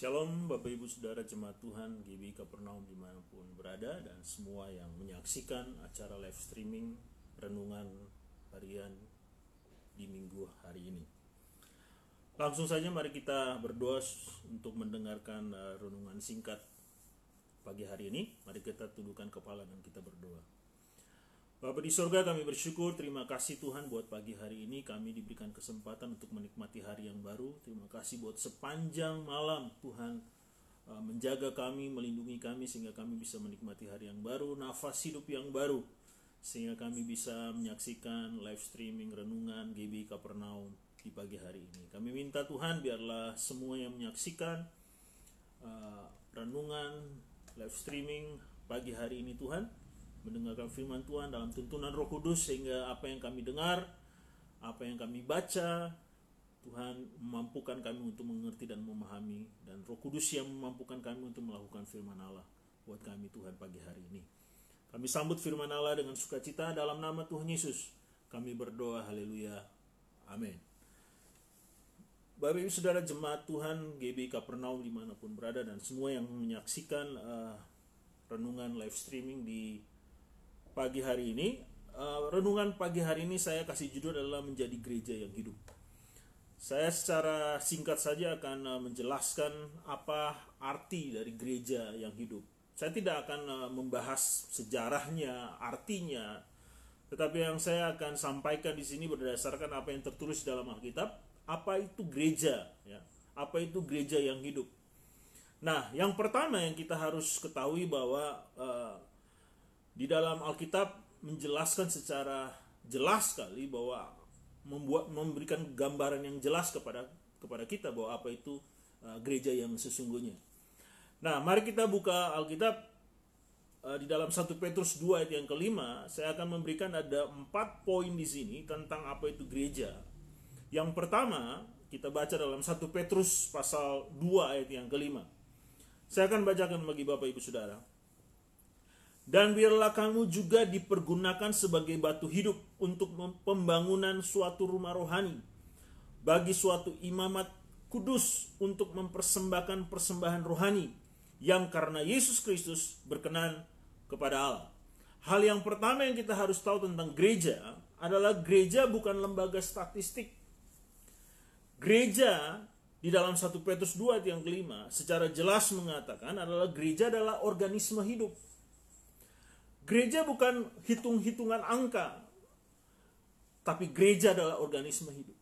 Shalom Bapak Ibu Saudara Jemaat Tuhan GB Kapernaum di mana pun berada dan semua yang menyaksikan acara live streaming renungan harian di minggu hari ini. Langsung saja mari kita berdoa untuk mendengarkan uh, renungan singkat pagi hari ini. Mari kita tundukkan kepala dan kita berdoa. Bapak di sorga kami bersyukur, terima kasih Tuhan buat pagi hari ini kami diberikan kesempatan untuk menikmati hari yang baru. Terima kasih buat sepanjang malam Tuhan uh, menjaga kami, melindungi kami sehingga kami bisa menikmati hari yang baru, nafas hidup yang baru. Sehingga kami bisa menyaksikan live streaming renungan GB Kapernaum di pagi hari ini. Kami minta Tuhan biarlah semua yang menyaksikan uh, renungan live streaming pagi hari ini Tuhan mendengarkan firman Tuhan dalam tuntunan Roh Kudus sehingga apa yang kami dengar, apa yang kami baca, Tuhan memampukan kami untuk mengerti dan memahami dan Roh Kudus yang memampukan kami untuk melakukan firman Allah buat kami Tuhan pagi hari ini. Kami sambut firman Allah dengan sukacita dalam nama Tuhan Yesus. Kami berdoa haleluya. Amin. Bapak Ibu Saudara Jemaat Tuhan GB Kapernaum di mana pun berada dan semua yang menyaksikan uh, renungan live streaming di pagi hari ini. Uh, renungan pagi hari ini saya kasih judul adalah menjadi gereja yang hidup. Saya secara singkat saja akan uh, menjelaskan apa arti dari gereja yang hidup. Saya tidak akan uh, membahas sejarahnya, artinya, tetapi yang saya akan sampaikan di sini berdasarkan apa yang tertulis dalam Alkitab, apa itu gereja, ya, apa itu gereja yang hidup. Nah, yang pertama yang kita harus ketahui bahwa uh, di dalam Alkitab menjelaskan secara jelas sekali bahwa membuat memberikan gambaran yang jelas kepada kepada kita bahwa apa itu uh, gereja yang sesungguhnya. Nah, mari kita buka Alkitab uh, di dalam 1 Petrus 2 ayat yang kelima, saya akan memberikan ada empat poin di sini tentang apa itu gereja. Yang pertama, kita baca dalam 1 Petrus pasal 2 ayat yang kelima. Saya akan bacakan bagi Bapak Ibu Saudara. Dan biarlah kamu juga dipergunakan sebagai batu hidup untuk pembangunan suatu rumah rohani bagi suatu imamat kudus untuk mempersembahkan persembahan rohani yang karena Yesus Kristus berkenan kepada Allah. Hal yang pertama yang kita harus tahu tentang gereja adalah gereja bukan lembaga statistik. Gereja di dalam 1 Petrus 2 yang kelima secara jelas mengatakan adalah gereja adalah organisme hidup Gereja bukan hitung-hitungan angka, tapi gereja adalah organisme hidup.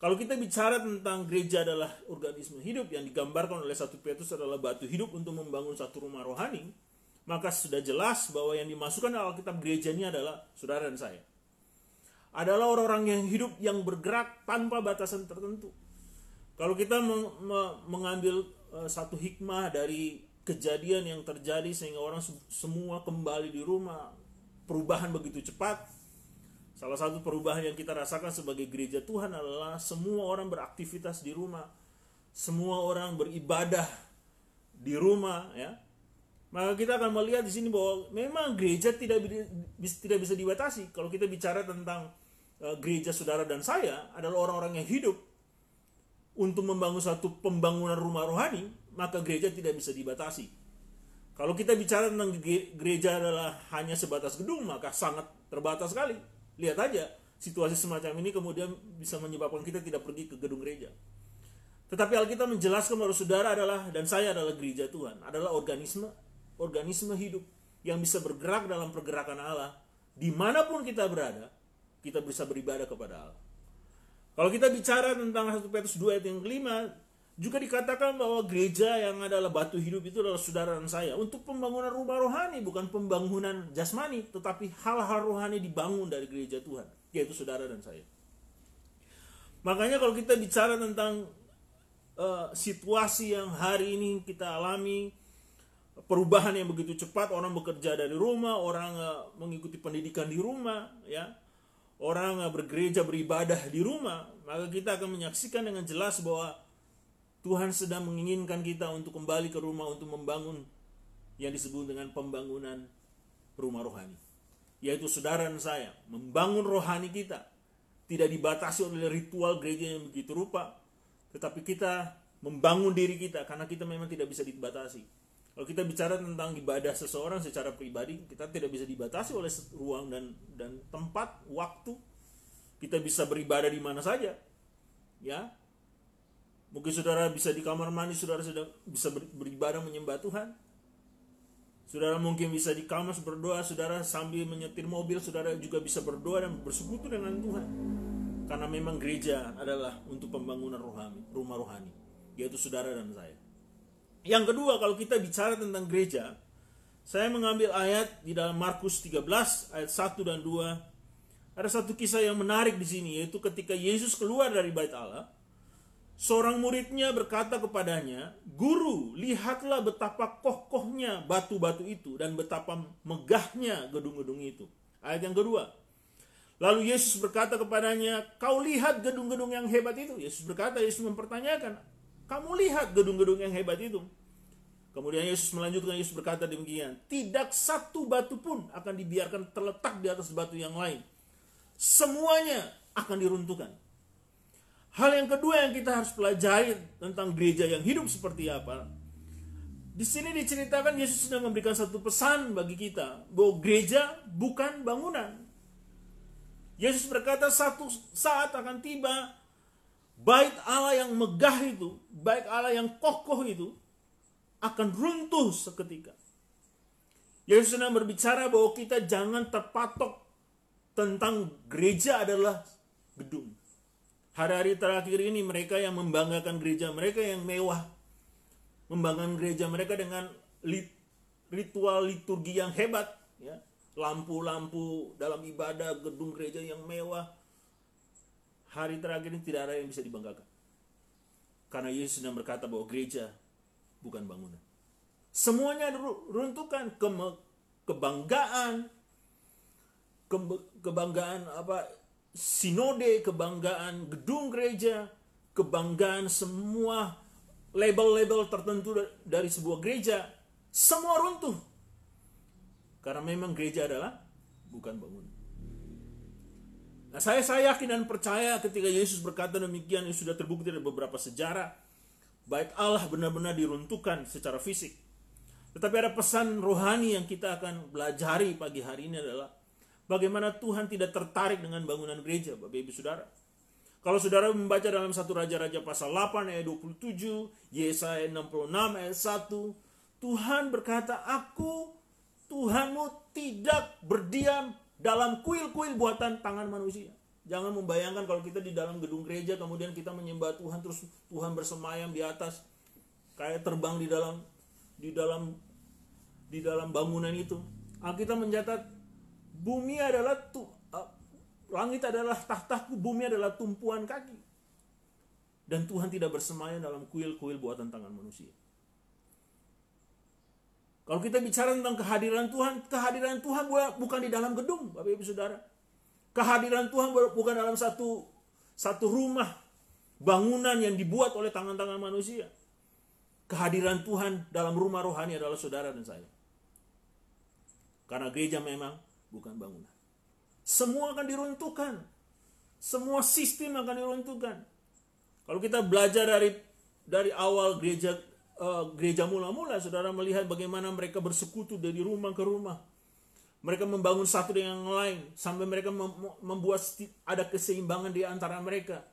Kalau kita bicara tentang gereja adalah organisme hidup yang digambarkan oleh satu Petrus adalah batu hidup untuk membangun satu rumah rohani, maka sudah jelas bahwa yang dimasukkan dalam Alkitab gereja ini adalah saudara dan saya. Adalah orang-orang yang hidup yang bergerak tanpa batasan tertentu. Kalau kita mengambil eh, satu hikmah dari kejadian yang terjadi sehingga orang semua kembali di rumah. Perubahan begitu cepat. Salah satu perubahan yang kita rasakan sebagai gereja Tuhan adalah semua orang beraktivitas di rumah. Semua orang beribadah di rumah ya. Maka kita akan melihat di sini bahwa memang gereja tidak tidak bisa dibatasi. Kalau kita bicara tentang uh, gereja saudara dan saya adalah orang-orang yang hidup untuk membangun satu pembangunan rumah rohani maka gereja tidak bisa dibatasi. Kalau kita bicara tentang gereja adalah hanya sebatas gedung, maka sangat terbatas sekali. Lihat aja, situasi semacam ini kemudian bisa menyebabkan kita tidak pergi ke gedung gereja. Tetapi Alkitab menjelaskan bahwa saudara adalah dan saya adalah gereja Tuhan, adalah organisme organisme hidup yang bisa bergerak dalam pergerakan Allah. Di mana pun kita berada, kita bisa beribadah kepada Allah. Kalau kita bicara tentang 1 Petrus 2 ayat yang kelima, juga dikatakan bahwa gereja yang adalah batu hidup itu adalah saudara dan saya untuk pembangunan rumah rohani bukan pembangunan jasmani tetapi hal-hal rohani dibangun dari gereja Tuhan yaitu saudara dan saya. Makanya kalau kita bicara tentang uh, situasi yang hari ini kita alami perubahan yang begitu cepat orang bekerja dari rumah orang uh, mengikuti pendidikan di rumah ya orang uh, bergereja beribadah di rumah maka kita akan menyaksikan dengan jelas bahwa Tuhan sedang menginginkan kita untuk kembali ke rumah untuk membangun yang disebut dengan pembangunan rumah rohani. Yaitu saudara dan saya, membangun rohani kita. Tidak dibatasi oleh ritual gereja yang begitu rupa, tetapi kita membangun diri kita karena kita memang tidak bisa dibatasi. Kalau kita bicara tentang ibadah seseorang secara pribadi, kita tidak bisa dibatasi oleh ruang dan dan tempat, waktu. Kita bisa beribadah di mana saja. Ya. Mungkin saudara bisa di kamar mandi, saudara sudah bisa beribadah menyembah Tuhan. Saudara mungkin bisa di kamar berdoa, saudara sambil menyetir mobil, saudara juga bisa berdoa dan bersekutu dengan Tuhan. Karena memang gereja adalah untuk pembangunan rohani, rumah rohani, yaitu saudara dan saya. Yang kedua, kalau kita bicara tentang gereja, saya mengambil ayat di dalam Markus 13 ayat 1 dan 2. Ada satu kisah yang menarik di sini yaitu ketika Yesus keluar dari bait Allah, seorang muridnya berkata kepadanya, "Guru, lihatlah betapa kokohnya batu-batu itu dan betapa megahnya gedung-gedung itu." Ayat yang kedua. Lalu Yesus berkata kepadanya, "Kau lihat gedung-gedung yang hebat itu?" Yesus berkata, Yesus mempertanyakan, kamu lihat gedung-gedung yang hebat itu. Kemudian Yesus melanjutkan, Yesus berkata demikian, tidak satu batu pun akan dibiarkan terletak di atas batu yang lain. Semuanya akan diruntuhkan. Hal yang kedua yang kita harus pelajari tentang gereja yang hidup seperti apa. Di sini diceritakan Yesus sedang memberikan satu pesan bagi kita bahwa gereja bukan bangunan. Yesus berkata satu saat akan tiba Bait Allah yang megah itu, bait Allah yang kokoh itu akan runtuh seketika. Yesus sedang berbicara bahwa kita jangan terpatok tentang gereja adalah gedung. Hari-hari terakhir ini mereka yang membanggakan gereja mereka yang mewah. Membanggakan gereja mereka dengan ritual liturgi yang hebat. ya Lampu-lampu dalam ibadah, gedung gereja yang mewah hari terakhir ini tidak ada yang bisa dibanggakan. Karena Yesus sedang berkata bahwa gereja bukan bangunan. Semuanya runtuhkan ke kebanggaan, ke kebanggaan apa sinode, kebanggaan gedung gereja, kebanggaan semua label-label tertentu dari sebuah gereja, semua runtuh. Karena memang gereja adalah bukan bangunan. Nah, saya saya yakin dan percaya ketika Yesus berkata demikian yang sudah terbukti dari beberapa sejarah, baik Allah benar-benar diruntuhkan secara fisik. Tetapi ada pesan rohani yang kita akan belajari pagi hari ini adalah bagaimana Tuhan tidak tertarik dengan bangunan gereja, Bapak Ibu Saudara. Kalau saudara membaca dalam satu Raja-Raja pasal 8 ayat 27, Yesaya 66 ayat 1, Tuhan berkata, Aku Tuhanmu tidak berdiam dalam kuil-kuil buatan tangan manusia. Jangan membayangkan kalau kita di dalam gedung gereja kemudian kita menyembah Tuhan terus Tuhan bersemayam di atas kayak terbang di dalam di dalam di dalam bangunan itu. Alkitab mencatat bumi adalah tu, uh, langit adalah tahtaku, bumi adalah tumpuan kaki. Dan Tuhan tidak bersemayam dalam kuil-kuil buatan tangan manusia. Kalau kita bicara tentang kehadiran Tuhan, kehadiran Tuhan bukan di dalam gedung, Bapak Ibu Saudara. Kehadiran Tuhan bukan dalam satu satu rumah bangunan yang dibuat oleh tangan-tangan manusia. Kehadiran Tuhan dalam rumah rohani adalah saudara dan saya. Karena gereja memang bukan bangunan. Semua akan diruntuhkan. Semua sistem akan diruntuhkan. Kalau kita belajar dari dari awal gereja uh, gereja mula-mula, saudara melihat bagaimana mereka bersekutu dari rumah ke rumah. Mereka membangun satu dengan yang lain sampai mereka membuat ada keseimbangan di antara mereka.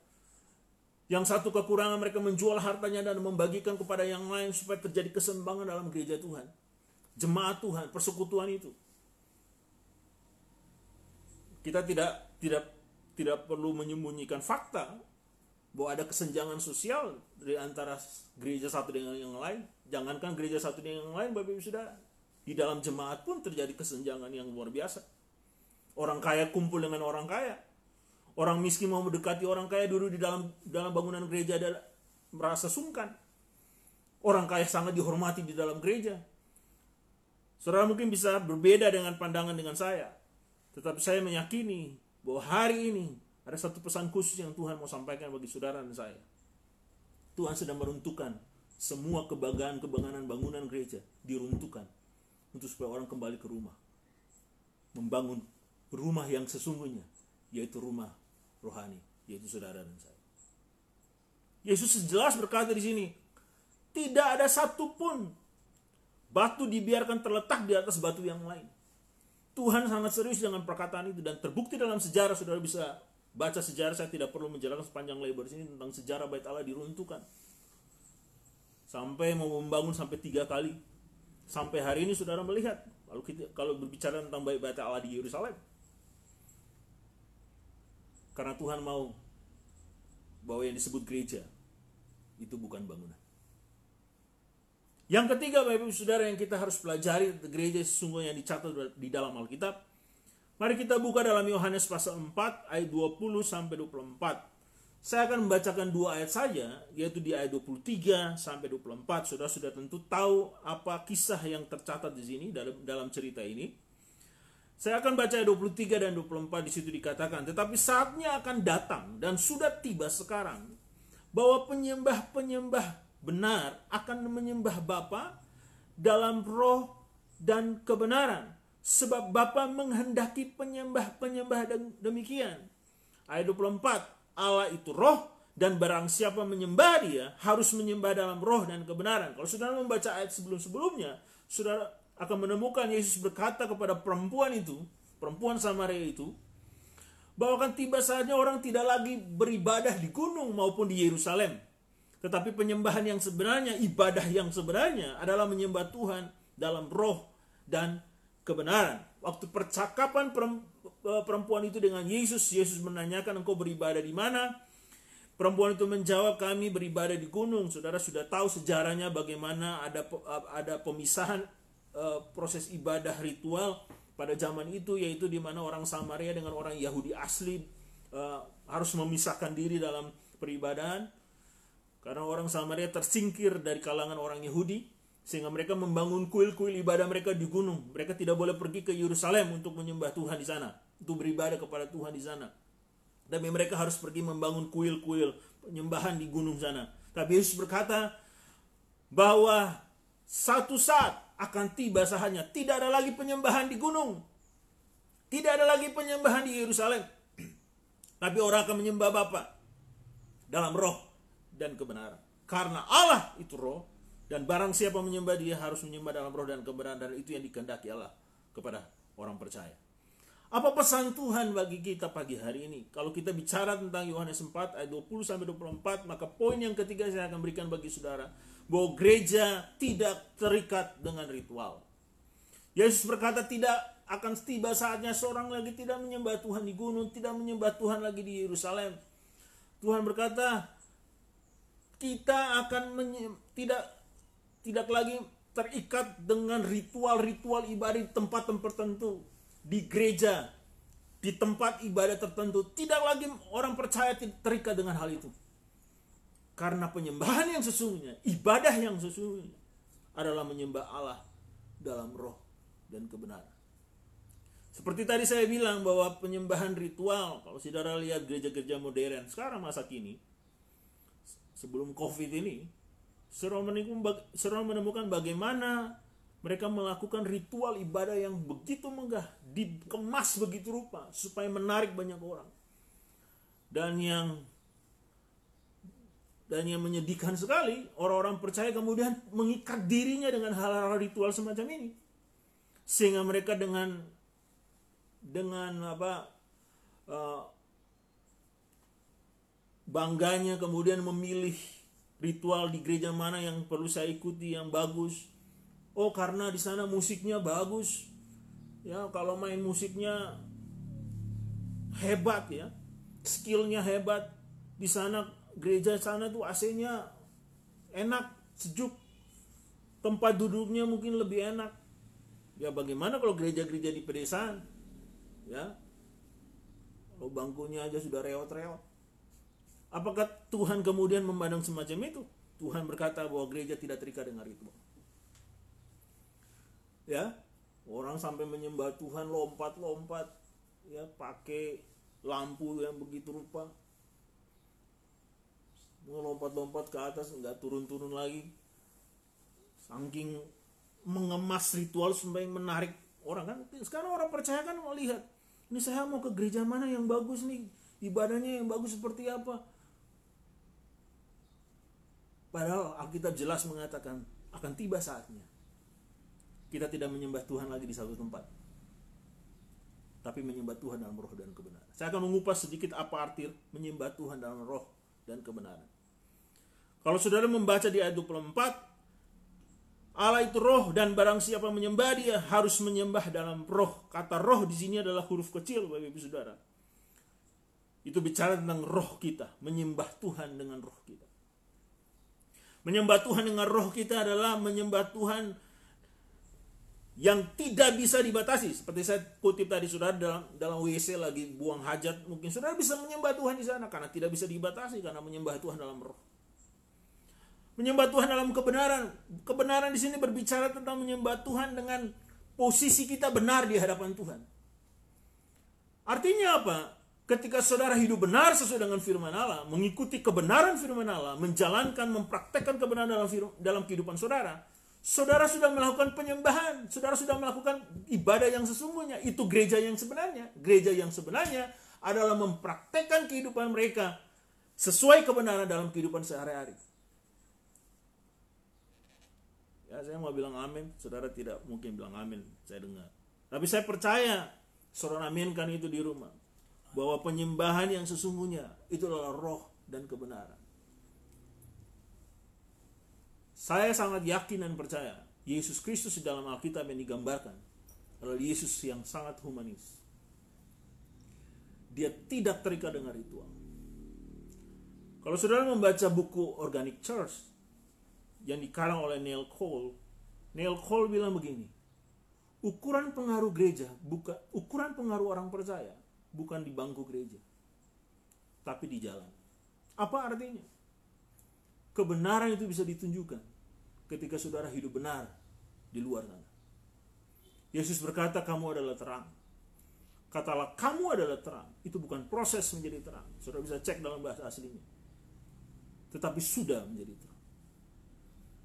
Yang satu kekurangan mereka menjual hartanya dan membagikan kepada yang lain supaya terjadi keseimbangan dalam gereja Tuhan. Jemaat Tuhan, persekutuan itu. Kita tidak tidak tidak perlu menyembunyikan fakta bahwa ada kesenjangan sosial dari antara gereja satu dengan yang lain. Jangankan gereja satu dengan yang lain, Bapak Ibu Saudara. Di dalam jemaat pun terjadi kesenjangan yang luar biasa. Orang kaya kumpul dengan orang kaya. Orang miskin mau mendekati orang kaya dulu di dalam dalam bangunan gereja ada merasa sungkan. Orang kaya sangat dihormati di dalam gereja. Saudara mungkin bisa berbeda dengan pandangan dengan saya. Tetapi saya meyakini bahwa hari ini ada satu pesan khusus yang Tuhan mau sampaikan bagi saudara dan saya. Tuhan sedang meruntuhkan semua kebanggaan-kebanggaan bangunan gereja diruntuhkan untuk supaya orang kembali ke rumah. Membangun rumah yang sesungguhnya, yaitu rumah rohani, yaitu saudara dan saya. Yesus jelas berkata di sini, tidak ada satupun batu dibiarkan terletak di atas batu yang lain. Tuhan sangat serius dengan perkataan itu dan terbukti dalam sejarah saudara bisa baca sejarah. Saya tidak perlu menjelaskan sepanjang lebar sini tentang sejarah bait Allah diruntuhkan. Sampai mau membangun sampai tiga kali. Sampai hari ini saudara melihat kalau kita kalau berbicara tentang bait bait Allah di Yerusalem. Karena Tuhan mau bahwa yang disebut gereja itu bukan bangunan. Yang ketiga Bapak Ibu Saudara yang kita harus pelajari gereja sesungguhnya dicatat di dalam Alkitab. Mari kita buka dalam Yohanes pasal 4 ayat 20 sampai 24. Saya akan membacakan dua ayat saja, yaitu di ayat 23 sampai 24. Saudara sudah tentu tahu apa kisah yang tercatat di sini dalam dalam cerita ini. Saya akan baca ayat 23 dan 24 di situ dikatakan, tetapi saatnya akan datang dan sudah tiba sekarang bahwa penyembah-penyembah benar akan menyembah Bapa dalam roh dan kebenaran sebab Bapa menghendaki penyembah-penyembah demikian. Ayat 24, Allah itu roh dan barang siapa menyembah dia harus menyembah dalam roh dan kebenaran. Kalau saudara membaca ayat sebelum-sebelumnya, saudara akan menemukan Yesus berkata kepada perempuan itu, perempuan Samaria itu, bahwa akan tiba saatnya orang tidak lagi beribadah di gunung maupun di Yerusalem. Tetapi penyembahan yang sebenarnya, ibadah yang sebenarnya adalah menyembah Tuhan dalam roh dan kebenaran. Waktu percakapan e, perempuan itu dengan Yesus, Yesus menanyakan engkau beribadah di mana? Perempuan itu menjawab kami beribadah di gunung. Saudara sudah tahu sejarahnya bagaimana ada ada pemisahan uh, proses ibadah ritual pada zaman itu yaitu di mana orang Samaria dengan orang Yahudi asli uh, harus memisahkan diri dalam peribadahan karena orang Samaria tersingkir dari kalangan orang Yahudi sehingga mereka membangun kuil-kuil ibadah mereka di gunung. Mereka tidak boleh pergi ke Yerusalem untuk menyembah Tuhan di sana, untuk beribadah kepada Tuhan di sana. Tapi mereka harus pergi membangun kuil-kuil penyembahan di gunung sana. Tapi Yesus berkata bahwa satu saat akan tiba saatnya. Tidak ada lagi penyembahan di gunung. Tidak ada lagi penyembahan di Yerusalem. Tapi orang akan menyembah Bapa dalam roh dan kebenaran. Karena Allah itu roh dan barang siapa menyembah dia harus menyembah dalam roh dan kebenaran dan itu yang dikehendaki Allah kepada orang percaya. Apa pesan Tuhan bagi kita pagi hari ini? Kalau kita bicara tentang Yohanes 4 ayat 20 sampai 24, maka poin yang ketiga saya akan berikan bagi saudara bahwa gereja tidak terikat dengan ritual. Yesus berkata tidak akan tiba saatnya seorang lagi tidak menyembah Tuhan di gunung, tidak menyembah Tuhan lagi di Yerusalem. Tuhan berkata kita akan tidak tidak lagi terikat dengan ritual-ritual ibadah di tempat-tempat tertentu di gereja di tempat ibadah tertentu tidak lagi orang percaya terikat dengan hal itu karena penyembahan yang sesungguhnya, ibadah yang sesungguhnya adalah menyembah Allah dalam roh dan kebenaran. Seperti tadi saya bilang bahwa penyembahan ritual, kalau saudara lihat gereja-gereja modern sekarang masa kini, sebelum COVID ini, seorang menemukan bagaimana mereka melakukan ritual ibadah yang begitu megah, dikemas begitu rupa supaya menarik banyak orang. Dan yang dan yang menyedihkan sekali, orang-orang percaya kemudian mengikat dirinya dengan hal-hal ritual semacam ini. Sehingga mereka dengan dengan apa uh, bangganya kemudian memilih ritual di gereja mana yang perlu saya ikuti yang bagus. Oh, karena di sana musiknya bagus. Ya, kalau main musiknya hebat ya. Skillnya hebat. Di sana gereja sana tuh AC-nya enak, sejuk. Tempat duduknya mungkin lebih enak. Ya bagaimana kalau gereja-gereja di pedesaan? Ya. Kalau bangkunya aja sudah reot-reot. Apakah Tuhan kemudian memandang semacam itu? Tuhan berkata bahwa gereja tidak terikat dengan ritual. Ya, orang sampai menyembah Tuhan lompat-lompat, ya pakai lampu yang begitu rupa, lompat-lompat ke atas nggak turun-turun lagi. Saking mengemas ritual supaya menarik orang. Kan sekarang orang percaya kan mau lihat ini saya mau ke gereja mana yang bagus nih? Ibadahnya yang bagus seperti apa Padahal Alkitab jelas mengatakan akan tiba saatnya. Kita tidak menyembah Tuhan lagi di satu tempat. Tapi menyembah Tuhan dalam roh dan kebenaran. Saya akan mengupas sedikit apa arti menyembah Tuhan dalam roh dan kebenaran. Kalau saudara membaca di ayat 24, Allah itu roh dan barang siapa menyembah dia harus menyembah dalam roh. Kata roh di sini adalah huruf kecil Ibu Saudara. Itu bicara tentang roh kita, menyembah Tuhan dengan roh kita. Menyembah Tuhan dengan roh kita adalah menyembah Tuhan yang tidak bisa dibatasi. Seperti saya kutip tadi saudara dalam dalam WC lagi buang hajat, mungkin saudara bisa menyembah Tuhan di sana karena tidak bisa dibatasi karena menyembah Tuhan dalam roh. Menyembah Tuhan dalam kebenaran. Kebenaran di sini berbicara tentang menyembah Tuhan dengan posisi kita benar di hadapan Tuhan. Artinya apa? Ketika saudara hidup benar sesuai dengan firman Allah, mengikuti kebenaran firman Allah, menjalankan, mempraktekkan kebenaran dalam dalam kehidupan saudara, saudara sudah melakukan penyembahan, saudara sudah melakukan ibadah yang sesungguhnya. Itu gereja yang sebenarnya. Gereja yang sebenarnya adalah mempraktekkan kehidupan mereka sesuai kebenaran dalam kehidupan sehari-hari. Ya, saya mau bilang amin, saudara tidak mungkin bilang amin, saya dengar. Tapi saya percaya, saudara aminkan itu di rumah bahwa penyembahan yang sesungguhnya itu adalah roh dan kebenaran. Saya sangat yakin dan percaya Yesus Kristus di dalam Alkitab yang digambarkan adalah Yesus yang sangat humanis. Dia tidak terikat dengan ritual. Kalau saudara membaca buku Organic Church yang dikarang oleh Neil Cole, Neil Cole bilang begini, ukuran pengaruh gereja bukan ukuran pengaruh orang percaya bukan di bangku gereja, tapi di jalan. Apa artinya? Kebenaran itu bisa ditunjukkan ketika saudara hidup benar di luar sana. Yesus berkata, "Kamu adalah terang." Katalah, "Kamu adalah terang." Itu bukan proses menjadi terang. Saudara bisa cek dalam bahasa aslinya. Tetapi sudah menjadi terang.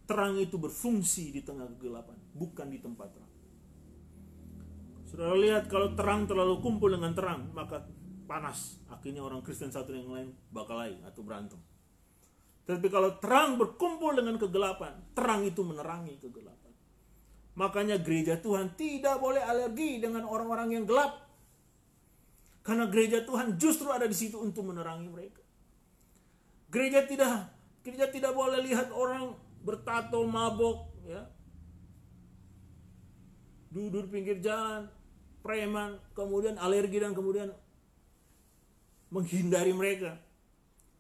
Terang itu berfungsi di tengah kegelapan, bukan di tempat terang. Saudara lihat kalau terang terlalu kumpul dengan terang, maka panas. Akhirnya orang Kristen satu yang lain bakal lain atau berantem. Tapi kalau terang berkumpul dengan kegelapan, terang itu menerangi kegelapan. Makanya gereja Tuhan tidak boleh alergi dengan orang-orang yang gelap. Karena gereja Tuhan justru ada di situ untuk menerangi mereka. Gereja tidak gereja tidak boleh lihat orang bertato mabok ya. Duduk pinggir jalan, preman, kemudian alergi dan kemudian menghindari mereka.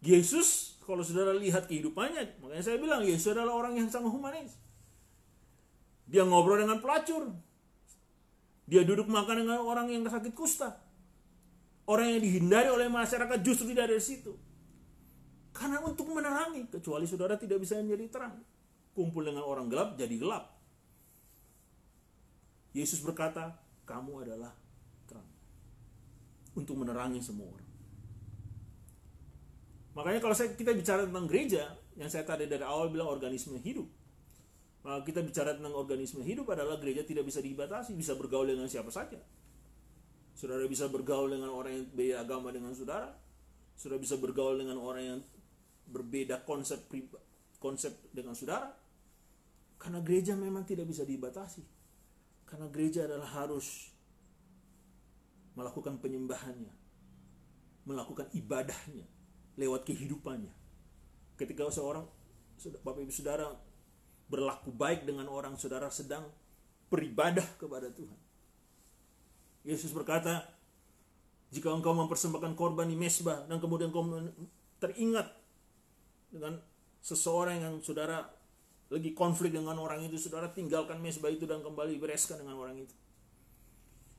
Yesus, kalau saudara lihat kehidupannya, makanya saya bilang Yesus adalah orang yang sangat humanis. Dia ngobrol dengan pelacur. Dia duduk makan dengan orang yang sakit kusta. Orang yang dihindari oleh masyarakat justru tidak ada di situ. Karena untuk menerangi, kecuali saudara tidak bisa menjadi terang. Kumpul dengan orang gelap jadi gelap. Yesus berkata, kamu adalah terang untuk menerangi semua orang. Makanya kalau saya kita bicara tentang gereja, yang saya tadi dari awal bilang organisme hidup. Maka kita bicara tentang organisme hidup adalah gereja tidak bisa dibatasi, bisa bergaul dengan siapa saja. Saudara bisa bergaul dengan orang yang beda agama dengan saudara. Saudara bisa bergaul dengan orang yang berbeda konsep konsep dengan saudara. Karena gereja memang tidak bisa dibatasi. Karena gereja adalah harus melakukan penyembahannya, melakukan ibadahnya lewat kehidupannya. Ketika seorang Bapak Ibu Saudara berlaku baik dengan orang saudara sedang beribadah kepada Tuhan. Yesus berkata, jika engkau mempersembahkan korban di mesbah dan kemudian engkau teringat dengan seseorang yang saudara lagi konflik dengan orang itu, saudara tinggalkan mesbah itu dan kembali bereskan dengan orang itu.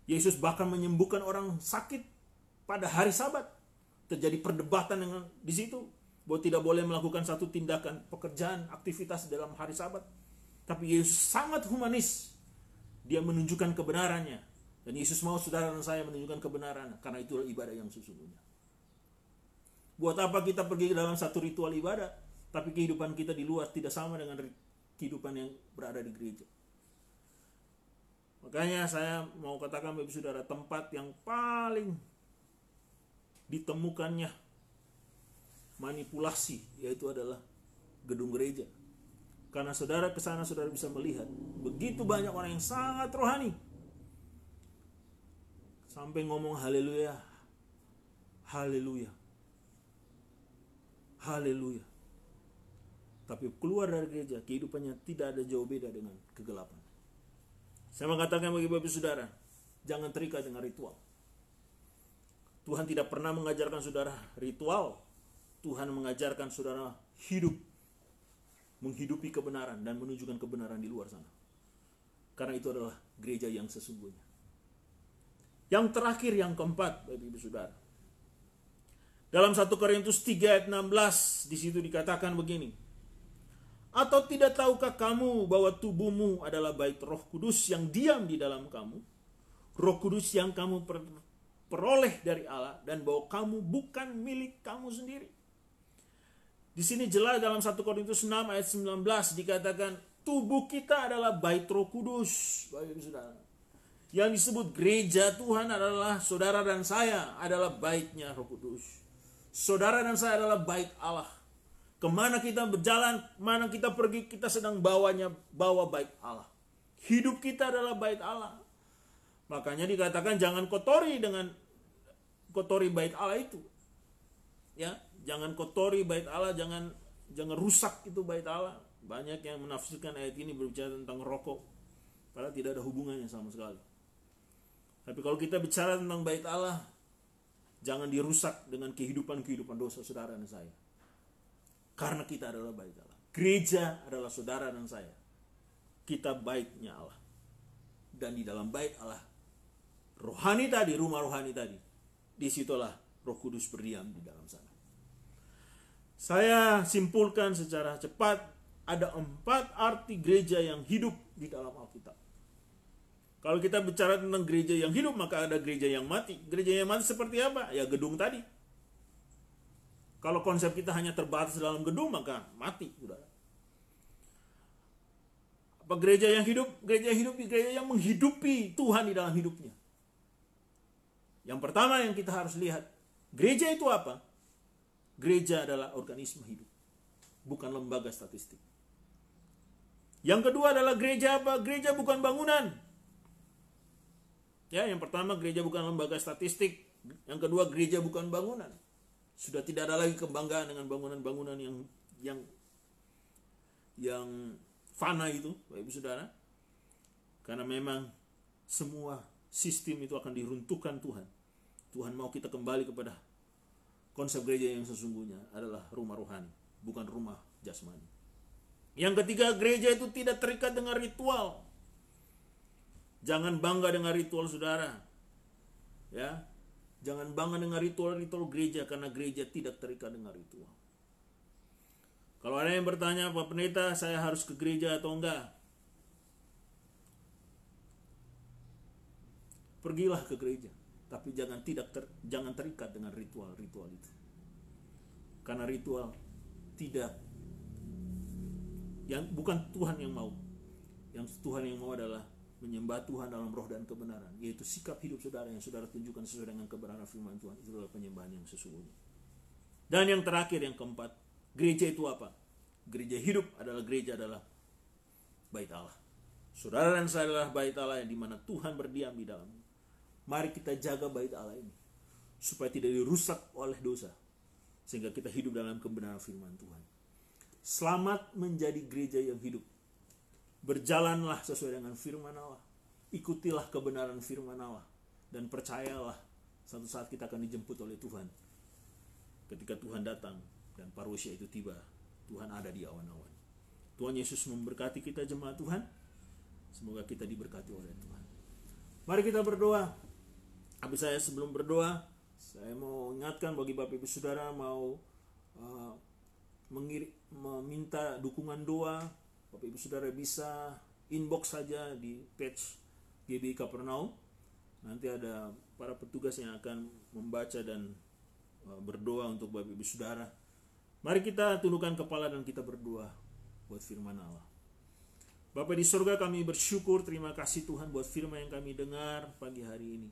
Yesus bahkan menyembuhkan orang sakit pada hari Sabat. Terjadi perdebatan dengan di situ bahwa tidak boleh melakukan satu tindakan pekerjaan aktivitas dalam hari Sabat. Tapi Yesus sangat humanis. Dia menunjukkan kebenarannya. Dan Yesus mau saudara dan saya menunjukkan kebenaran karena itu ibadah yang sesungguhnya. Buat apa kita pergi ke dalam satu ritual ibadah tapi kehidupan kita di luar tidak sama dengan kehidupan yang berada di gereja. Makanya saya mau katakan Bapak Saudara tempat yang paling ditemukannya manipulasi yaitu adalah gedung gereja. Karena saudara ke sana saudara bisa melihat begitu banyak orang yang sangat rohani. Sampai ngomong haleluya. Haleluya. Haleluya. Tapi keluar dari gereja, kehidupannya tidak ada jauh beda dengan kegelapan. Saya mengatakan bagi bapak saudara, jangan terikat dengan ritual. Tuhan tidak pernah mengajarkan saudara ritual. Tuhan mengajarkan saudara hidup, menghidupi kebenaran dan menunjukkan kebenaran di luar sana. Karena itu adalah gereja yang sesungguhnya. Yang terakhir, yang keempat, Bapak Ibu Saudara. Dalam 1 Korintus 3 ayat 16, di situ dikatakan begini. Atau tidak tahukah kamu bahwa tubuhmu adalah bait roh kudus yang diam di dalam kamu? Roh kudus yang kamu peroleh dari Allah dan bahwa kamu bukan milik kamu sendiri. Di sini jelas dalam 1 Korintus 6 ayat 19 dikatakan tubuh kita adalah bait roh kudus. Saudara. Yang disebut gereja Tuhan adalah saudara dan saya adalah baitnya roh kudus. Saudara dan saya adalah bait Allah Ke mana kita berjalan, mana kita pergi, kita sedang bawanya, bawa baik Allah. Hidup kita adalah baik Allah. Makanya dikatakan jangan kotori dengan kotori baik Allah itu. Ya, jangan kotori baik Allah, jangan jangan rusak itu baik Allah. Banyak yang menafsirkan ayat ini berbicara tentang rokok. Padahal tidak ada hubungannya sama sekali. Tapi kalau kita bicara tentang baik Allah, jangan dirusak dengan kehidupan-kehidupan dosa saudara dan saya. Karena kita adalah baik Allah. Gereja adalah saudara dan saya. Kita baiknya Allah. Dan di dalam baik Allah, rohani tadi, rumah rohani tadi, di situlah roh kudus berdiam di dalam sana. Saya simpulkan secara cepat, ada empat arti gereja yang hidup di dalam Alkitab. Kalau kita bicara tentang gereja yang hidup, maka ada gereja yang mati. Gereja yang mati seperti apa? Ya gedung tadi. Kalau konsep kita hanya terbatas dalam gedung maka mati, saudara. Apa gereja yang hidup? Gereja yang hidup, gereja yang menghidupi Tuhan di dalam hidupnya. Yang pertama yang kita harus lihat, gereja itu apa? Gereja adalah organisme hidup, bukan lembaga statistik. Yang kedua adalah gereja apa? Gereja bukan bangunan. Ya, yang pertama gereja bukan lembaga statistik, yang kedua gereja bukan bangunan. Sudah tidak ada lagi kebanggaan dengan bangunan-bangunan yang yang yang fana itu, Bapak Ibu Saudara. Karena memang semua sistem itu akan diruntuhkan Tuhan. Tuhan mau kita kembali kepada konsep gereja yang sesungguhnya adalah rumah rohani, bukan rumah jasmani. Yang ketiga, gereja itu tidak terikat dengan ritual. Jangan bangga dengan ritual saudara. Ya, Jangan bangga dengan ritual-ritual gereja karena gereja tidak terikat dengan ritual. Kalau ada yang bertanya, Pak Pendeta, saya harus ke gereja atau enggak? Pergilah ke gereja, tapi jangan tidak ter, jangan terikat dengan ritual-ritual itu. Karena ritual tidak yang bukan Tuhan yang mau. Yang Tuhan yang mau adalah menyembah Tuhan dalam roh dan kebenaran, yaitu sikap hidup saudara yang saudara tunjukkan sesuai dengan kebenaran firman Tuhan. Itu adalah penyembahan yang sesungguhnya. Dan yang terakhir, yang keempat, gereja itu apa? Gereja hidup adalah gereja adalah bait Allah. Saudara dan saya adalah bait Allah yang di mana Tuhan berdiam di dalamnya. Mari kita jaga bait Allah ini supaya tidak dirusak oleh dosa sehingga kita hidup dalam kebenaran firman Tuhan. Selamat menjadi gereja yang hidup Berjalanlah sesuai dengan firman Allah. Ikutilah kebenaran firman Allah. Dan percayalah satu saat kita akan dijemput oleh Tuhan. Ketika Tuhan datang dan parusia itu tiba, Tuhan ada di awan-awan. Tuhan Yesus memberkati kita jemaat Tuhan. Semoga kita diberkati oleh Tuhan. Mari kita berdoa. Habis saya sebelum berdoa, saya mau ingatkan bagi Bapak Ibu Saudara mau uh, meminta dukungan doa Bapak Ibu Saudara bisa inbox saja di page GB Kapernaum. Nanti ada para petugas yang akan membaca dan uh, berdoa untuk Bapak Ibu Saudara. Mari kita tundukkan kepala dan kita berdoa buat firman Allah. Bapak di surga kami bersyukur terima kasih Tuhan buat firman yang kami dengar pagi hari ini.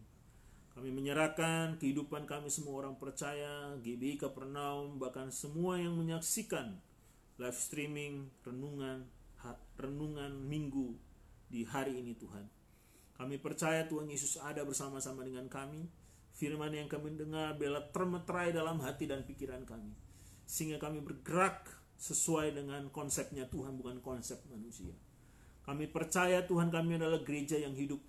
Kami menyerahkan kehidupan kami semua orang percaya, GBI Kapernaum, bahkan semua yang menyaksikan live streaming renungan renungan minggu di hari ini Tuhan. Kami percaya Tuhan Yesus ada bersama-sama dengan kami. Firman yang kami dengar bela termeterai dalam hati dan pikiran kami. Sehingga kami bergerak sesuai dengan konsepnya Tuhan bukan konsep manusia. Kami percaya Tuhan kami adalah gereja yang hidup.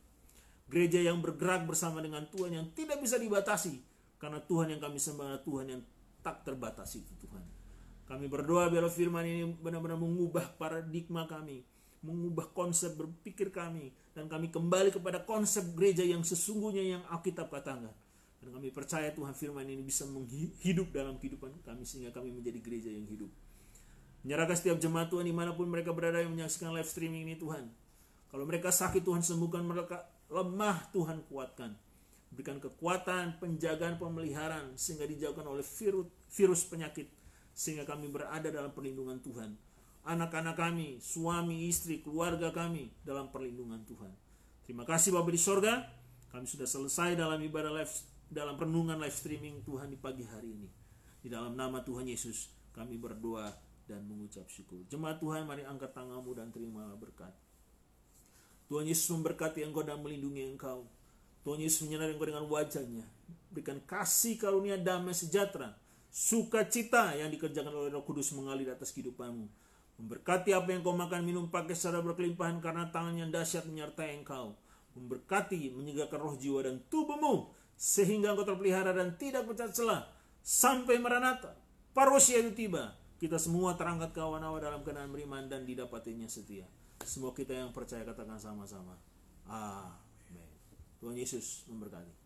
Gereja yang bergerak bersama dengan Tuhan yang tidak bisa dibatasi. Karena Tuhan yang kami sembah Tuhan yang tak terbatasi itu Tuhan. Kami berdoa biar firman ini benar-benar mengubah paradigma kami, mengubah konsep berpikir kami, dan kami kembali kepada konsep gereja yang sesungguhnya yang Alkitab katakan. Dan kami percaya Tuhan firman ini bisa menghidup dalam kehidupan kami sehingga kami menjadi gereja yang hidup. Menyerahkan setiap jemaat Tuhan di mana pun mereka berada yang menyaksikan live streaming ini Tuhan. Kalau mereka sakit Tuhan sembuhkan mereka, lemah Tuhan kuatkan. Berikan kekuatan, penjagaan, pemeliharaan sehingga dijauhkan oleh virus penyakit sehingga kami berada dalam perlindungan Tuhan. Anak-anak kami, suami, istri, keluarga kami dalam perlindungan Tuhan. Terima kasih Bapak di sorga. Kami sudah selesai dalam ibadah live dalam renungan live streaming Tuhan di pagi hari ini. Di dalam nama Tuhan Yesus kami berdoa dan mengucap syukur. Jemaat Tuhan mari angkat tanganmu dan terima berkat. Tuhan Yesus memberkati engkau dan melindungi engkau. Tuhan Yesus menyinari engkau dengan wajahnya. Berikan kasih karunia damai sejahtera. Sukacita yang dikerjakan oleh roh kudus mengalir atas kehidupanmu. Memberkati apa yang kau makan minum pakai secara berkelimpahan karena tangan yang dahsyat menyertai engkau. Memberkati menyegarkan roh jiwa dan tubuhmu. Sehingga engkau terpelihara dan tidak pecah celah. Sampai meranata. Parusia itu tiba. Kita semua terangkat ke awan-awan dalam kenaan beriman dan didapatinya setia. Semua kita yang percaya katakan sama-sama. Amin. Tuhan Yesus memberkati.